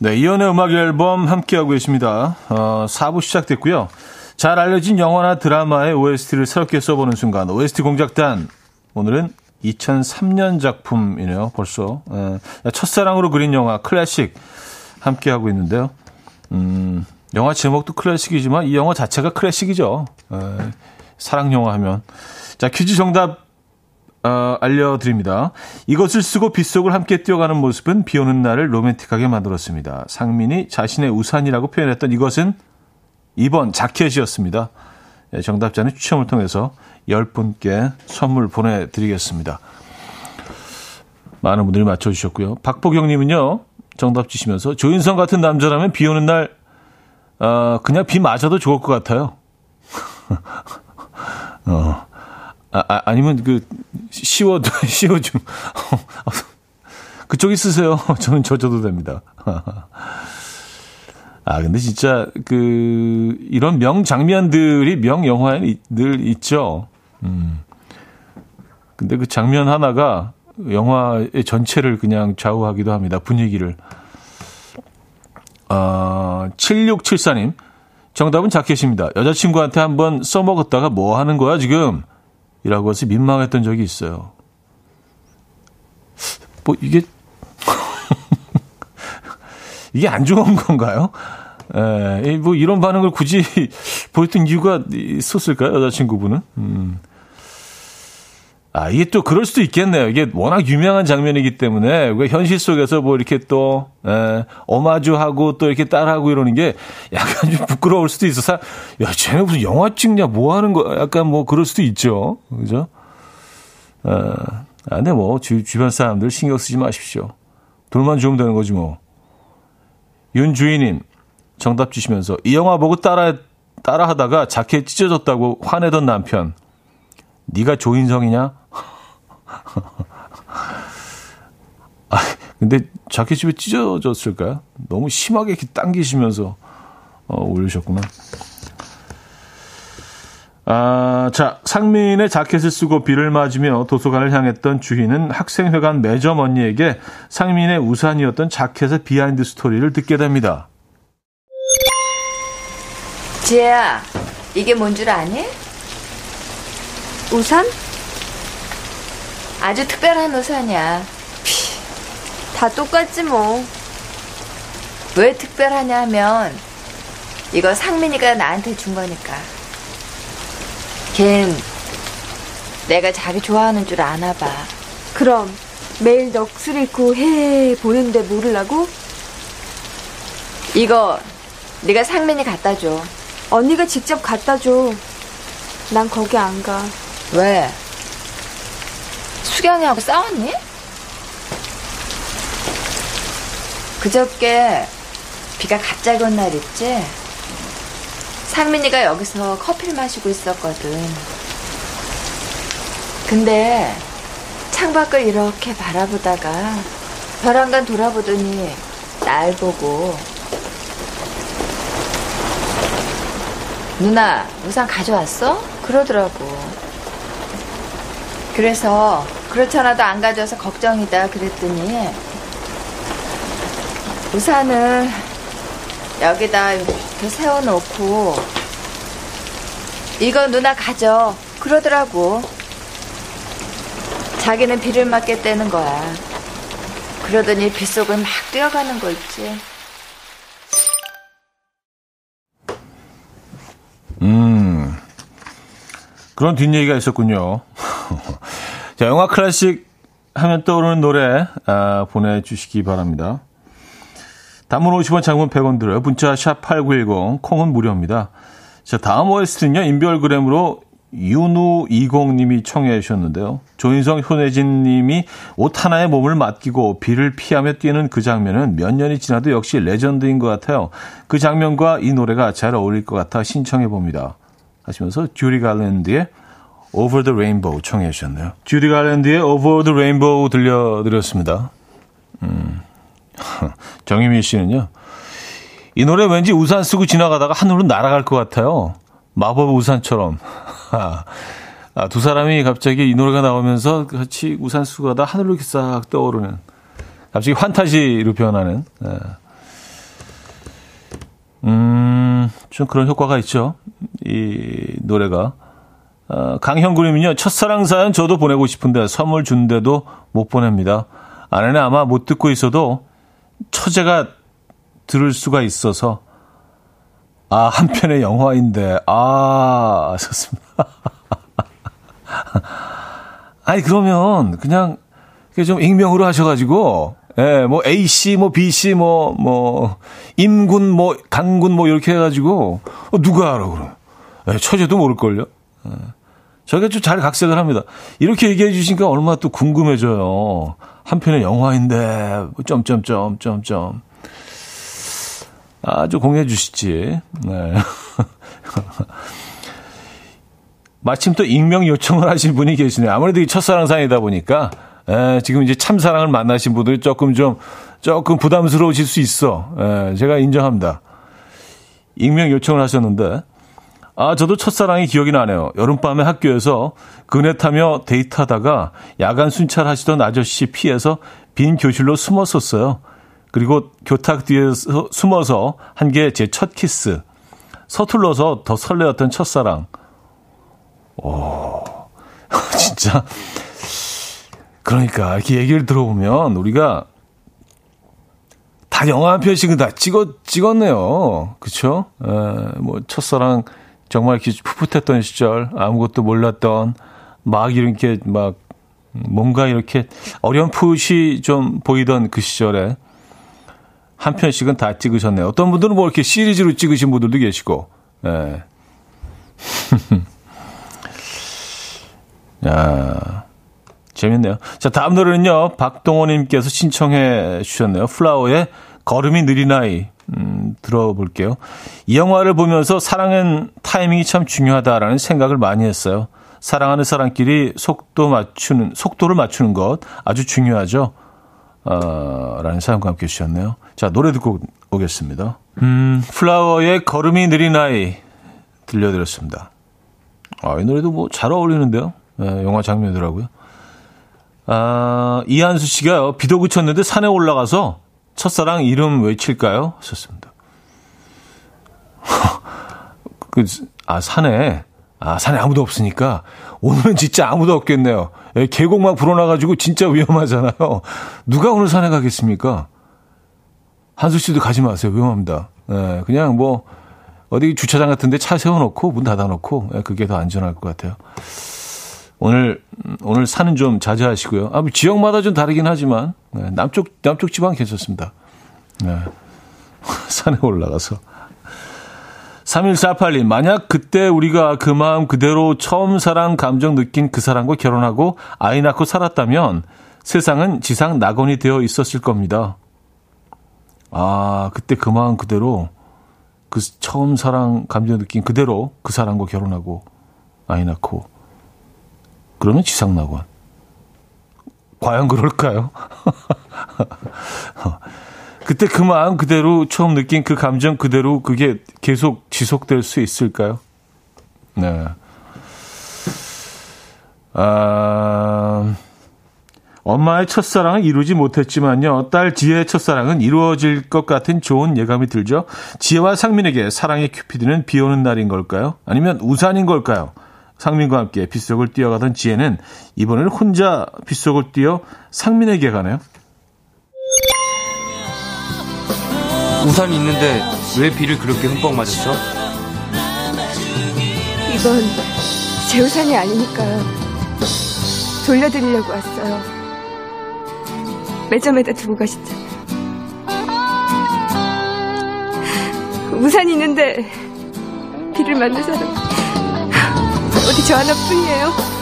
네, 이연의 음악 앨범 함께하고 계십니다. 어, 4부 시작됐고요. 잘 알려진 영화나 드라마의 OST를 새롭게 써보는 순간 OST 공작단 오늘은 2003년 작품이네요. 벌써 에, 첫사랑으로 그린 영화 클래식 함께하고 있는데요. 음, 영화 제목도 클래식이지만 이 영화 자체가 클래식이죠. 에, 사랑 영화 하면 자 퀴즈 정답 어, 알려드립니다. 이것을 쓰고 빗속을 함께 뛰어가는 모습은 비 오는 날을 로맨틱하게 만들었습니다. 상민이 자신의 우산이라고 표현했던 이것은 2번 자켓이었습니다. 예, 정답자는 추첨을 통해서 10분께 선물 보내드리겠습니다. 많은 분들이 맞춰주셨고요. 박보경님은요, 정답 주시면서 조인성 같은 남자라면 비 오는 날, 어, 그냥 비 맞아도 좋을 것 같아요. 어, 아, 아, 니면그 씌워 씌워 좀 그쪽이 쓰세요. 저는 젖어도 됩니다. 아 근데 진짜 그 이런 명 장면들이 명 영화에 늘 있죠. 음. 근데 그 장면 하나가 영화의 전체를 그냥 좌우하기도 합니다. 분위기를. 아, 7674님. 정답은 자켓입니다. 여자친구한테 한번 써먹었다가 뭐 하는 거야, 지금? 이라고 해서 민망했던 적이 있어요. 뭐, 이게, 이게 안 좋은 건가요? 에, 뭐, 이런 반응을 굳이 보였던 이유가 있었을까요? 여자친구분은? 음. 아, 이게 또 그럴 수도 있겠네요. 이게 워낙 유명한 장면이기 때문에 왜 현실 속에서 뭐 이렇게 또 에, 어마주하고 또 이렇게 따라하고 이러는 게 약간 좀 부끄러울 수도 있어서 야, 쟤네 무슨 영화 찍냐 뭐 하는 거야? 약간 뭐 그럴 수도 있죠. 그죠? 어, 아, 근데 뭐 주, 주변 사람들 신경 쓰지 마십시오. 돈만 주면 되는 거지 뭐. 윤주인님 정답 주시면서 이 영화 보고 따라 따라하다가 자켓 찢어졌다고 화내던 남편. 네가 조인성이냐? 아, 근데 자켓이 왜 찢어졌을까요? 너무 심하게 이렇게 당기시면서 어, 올리셨구나. 아, 자, 상민의 자켓을 쓰고 비를 맞으며 도서관을 향했던 주희는 학생회관 매점 언니에게 상민의 우산이었던 자켓의 behind story를 듣게 됩니다. 지혜야, 이게 뭔 줄 아니? 우산? 아주 특별한 우산이야. 다 똑같지 뭐. 왜 특별하냐 하면 이거 상민이가 나한테 준 거니까. 걘 내가 자기 좋아하는 줄 아나 봐. 그럼 매일 넋을 잃고 해 보는데 모르라고? 이거 네가 상민이 갖다 줘. 언니가 직접 갖다 줘. 난 거기 안 가. 왜? 수경이하고 싸웠니? 그저께 비가 갑자기 온 날 있지? 상민이가 여기서 커피를 마시고 있었거든. 근데 창밖을 이렇게 바라보다가 벼랑간 돌아보더니 날 보고 누나 우산 가져왔어? 그러더라고. 그래서 그렇잖아도 안 가져와서 걱정이다 그랬더니 우산을 여기다 이렇게 세워놓고 이거 누나 가져 그러더라고. 자기는 비를 맞겠다는 거야. 그러더니 빗속을 막 뛰어가는 거 있지 그런 뒷얘기가 있었군요 자 영화 클래식 하면 떠오르는 노래 아, 보내주시기 바랍니다 단문 50원, 장문 100원 들어요. 문자 샵 8910, 콩은 무료입니다. 자, 다음 OST는요, 인별그램으로 윤우20님이 청해 주셨는데요. 조인성, 효내진님이 옷 하나에 몸을 맡기고 비를 피하며 뛰는 그 장면은 몇 년이 지나도 역시 레전드인 것 같아요. 그 장면과 이 노래가 잘 어울릴 것 같아 신청해 봅니다. 하시면서 듀리 갈랜드의 Over the Rainbow 청해 주셨네요. 듀리 갈랜드의 Over the Rainbow 들려드렸습니다. 음. 정희민 씨는요. 이 노래 왠지 우산 쓰고 지나가다가 하늘로 날아갈 것 같아요. 마법 우산처럼. 아, 두 사람이 갑자기 이 노래가 나오면서 같이 우산 쓰고 가다 하늘로 이렇게 싹 떠오르는. 갑자기 환타지로 변하는. 네. 음, 좀 그런 효과가 있죠. 이 노래가. 어, 강형구님은요, 첫사랑 사연 저도 보내고 싶은데 선물 준데도 못 보냅니다. 아내는 아마 못 듣고 있어도 처제가 들을 수가 있어서 아, 한편의 영화인데, 아, 좋습니다. 아니, 그러면, 그냥, 좀 익명으로 하셔가지고, 예, 뭐, A씨, 뭐, B씨, 뭐, 뭐, 임군, 뭐, 강군, 뭐, 이렇게 해가지고, 어, 누가 알아, 그럼. 예, 처제도 모를걸요? 예. 저희가 좀잘 각색을 합니다. 이렇게 얘기해 주시니까 얼마나 또 궁금해져요. 한편의 영화인데, 점점점, 점점. 아주 공유해 주시지. 네. 마침 또 익명 요청을 하신 분이 계시네요. 아무래도 이 첫사랑 사이다 보니까 에, 지금 이제 참사랑을 만나신 분들이 조금 좀 조금 부담스러우실 수 있어. 에, 제가 인정합니다. 익명 요청을 하셨는데 아 저도 첫사랑이 기억이 나네요. 여름밤에 학교에서 그네 타며 데이트하다가 야간 순찰하시던 아저씨 피해서 빈 교실로 숨었었어요. 그리고 교탁 뒤에서 숨어서 한 게 제 첫 키스. 서툴러서 더 설레었던 첫사랑. 오, 진짜. 그러니까, 이렇게 얘기를 들어보면, 우리가 다 영화 한 편씩은 다 찍었, 찍었네요. 그쵸? 에, 뭐, 첫사랑, 정말 풋풋했던 시절, 아무것도 몰랐던, 막 이렇게 막, 뭔가 이렇게 어렴풋이 좀 보이던 그 시절에, 한 편씩은 다 찍으셨네요. 어떤 분들은 뭐 이렇게 시리즈로 찍으신 분들도 계시고, 예. 야, 재밌네요. 자, 다음 노래는요, 박동호님께서 신청해 주셨네요. 플라워의 걸음이 느린 아이. 음, 들어볼게요. 이 영화를 보면서 사랑은 타이밍이 참 중요하다라는 생각을 많이 했어요. 사랑하는 사람끼리 속도 맞추는, 속도를 맞추는 것 아주 중요하죠. 어, 라는 사연과 함께 주셨네요. 자, 노래 듣고 오겠습니다. 음, 플라워의 걸음이 느린 아이 들려드렸습니다. 아, 이 노래도 뭐 잘 어울리는데요. 네, 영화 장면이더라고요. 아, 이한수 씨가요, 비도 그쳤는데 산에 올라가서 첫사랑 이름 외칠까요? 하셨습니다. 그, 아, 산에, 아, 산에 아무도 없으니까 오늘은 진짜 아무도 없겠네요. 예, 계곡 막 불어나가지고 진짜 위험하잖아요. 누가 오늘 산에 가겠습니까? 한수 씨도 가지 마세요. 위험합니다. 예, 그냥 뭐, 어디 주차장 같은데 차 세워놓고 문 닫아놓고, 예, 그게 더 안전할 것 같아요. 오늘, 오늘 산은 좀 자제하시고요. 아, 뭐 지역마다 좀 다르긴 하지만, 네, 남쪽, 남쪽 지방 괜찮습니다. 네. 산에 올라가서. 3148님, 만약 그때 우리가 그 마음 그대로 처음 사랑 감정 느낀 그 사람과 결혼하고 아이 낳고 살았다면 세상은 지상 낙원이 되어 있었을 겁니다. 아, 그때 그 마음 그대로 그 처음 사랑 감정 느낀 그대로 그 사람과 결혼하고 아이 낳고 그러면 지상 낙원. 과연 그럴까요? 그때 그 마음 그대로 처음 느낀 그 감정 그대로 그게 계속 지속될 수 있을까요? 네. 아, 엄마의 첫사랑은 이루지 못했지만요. 딸 지혜의 첫사랑은 이루어질 것 같은 좋은 예감이 들죠. 지혜와 상민에게 사랑의 큐피드는 비 오는 날인 걸까요? 아니면 우산인 걸까요? 상민과 함께 빗속을 뛰어가던 지혜는 이번에는 혼자 빗속을 뛰어 상민에게 가네요. 우산이 있는데 왜 비를 그렇게 흠뻑 맞았죠? 이건 제 우산이 아니니까요. 돌려드리려고 왔어요. 매점에다 두고 가시죠. 우산이 있는데 비를 맞는 사람. 우리 저 하나뿐이에요.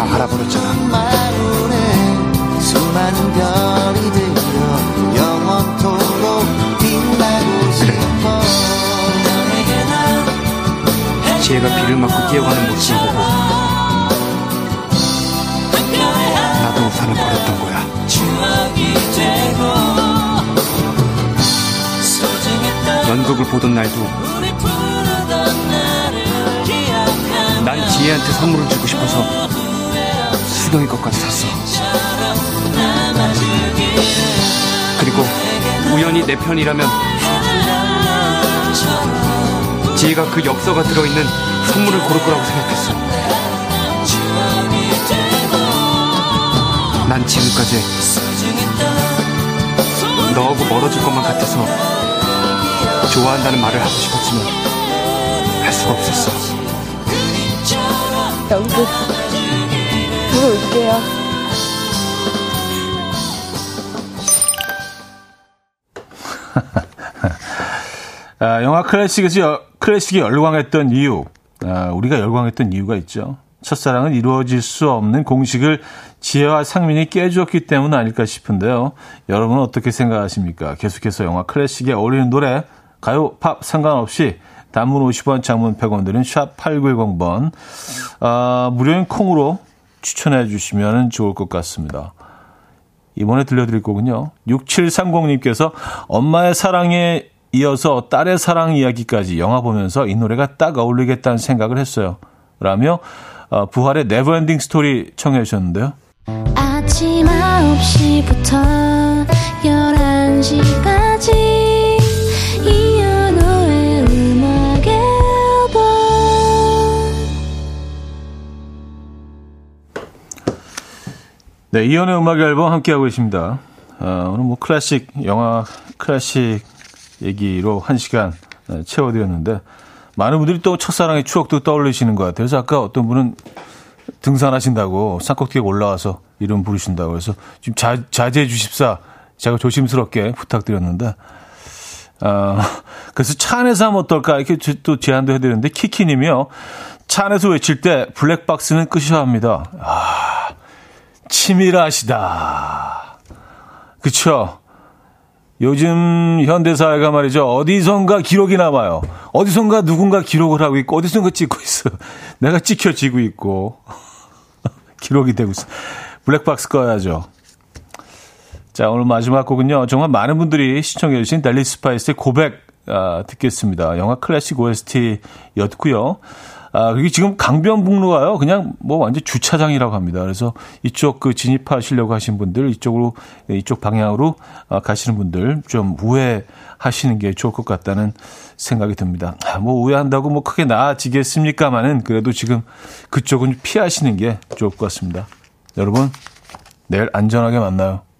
다 알아버렸잖아. 예쁜 마음에 수많은 별이 들어 영원토록 빛나고 싶어 너에게 난 지혜가 비를 맞고 뛰어가는 모습을 보고 나도 우산을 버렸던 거야. 연극을 보던 날도 난 지혜한테 선물을 주고 싶어서 수경이 것까지 샀어. 그리고 우연히 내 편이라면 지혜가 그 엽서가 들어있는 선물을 고를 거라고 생각했어. 난 지금까지 너하고 멀어질 것만 같아서 좋아한다는 말을 하고 싶었지만 할 수가 없었어. 연극 올게요. 아, 영화 클래식에서 여- 클래식이 열광했던 이유, 아, 우리가 열광했던 이유가 있죠. 첫사랑은 이루어질 수 없는 공식을 지혜와 상민이 깨주었기 때문 아닐까 싶은데요. 여러분은 어떻게 생각하십니까? 계속해서 영화 클래식에 어울리는 노래, 가요, 팝 상관없이 단문 50원, 장문 100원 드는 샵 8910번, 아, 무료인 콩으로 추천해 주시면 좋을 것 같습니다. 이번에 들려드릴 곡은요. 6730님께서 엄마의 사랑에 이어서 딸의 사랑 이야기까지 영화 보면서 이 노래가 딱 어울리겠다는 생각을 했어요. 라며 어, 부활의 Never Ending Story 청해 주셨는데요. 아침 9시부터 11시까지 네, 이연의 음악 앨범 함께하고 계십니다. 어, 오늘 뭐 클래식, 영화 클래식 얘기로 한 시간 어, 채워드렸는데, 많은 분들이 또 첫사랑의 추억도 떠올리시는 것 같아요. 그래서 아까 어떤 분은 등산하신다고 산꼭대기에 올라와서 이름 부르신다고 해서 좀 자, 자제해 주십사 제가 조심스럽게 부탁드렸는데, 어, 그래서 차 안에서 하면 어떨까 이렇게 제- 또 제안도 해드렸는데, 키키님이요. 차 안에서 외칠 때 블랙박스는 끄셔야 합니다. 치밀하시다. 그쵸? 요즘 현대사회가 말이죠. 어디선가 기록이 남아요. 어디선가 누군가 기록을 하고 있고, 어디선가 찍고 있어. 내가 찍혀지고 있고. 기록이 되고 있어. 블랙박스 꺼야죠. 자, 오늘 마지막 곡은요. 정말 많은 분들이 신청해주신 델리 스파이스의 고백, 아, 듣겠습니다. 영화 클래식 OST였고요. 아, 그리고 지금 강변북로가요. 그냥 뭐 완전 주차장이라고 합니다. 그래서 이쪽 그 진입하시려고 하신 분들, 이쪽으로, 이쪽 방향으로 아, 가시는 분들 좀 우회하시는 게 좋을 것 같다는 생각이 듭니다. 아, 뭐 우회한다고 뭐 크게 나아지겠습니까만은 그래도 지금 그쪽은 피하시는 게 좋을 것 같습니다. 여러분, 내일 안전하게 만나요.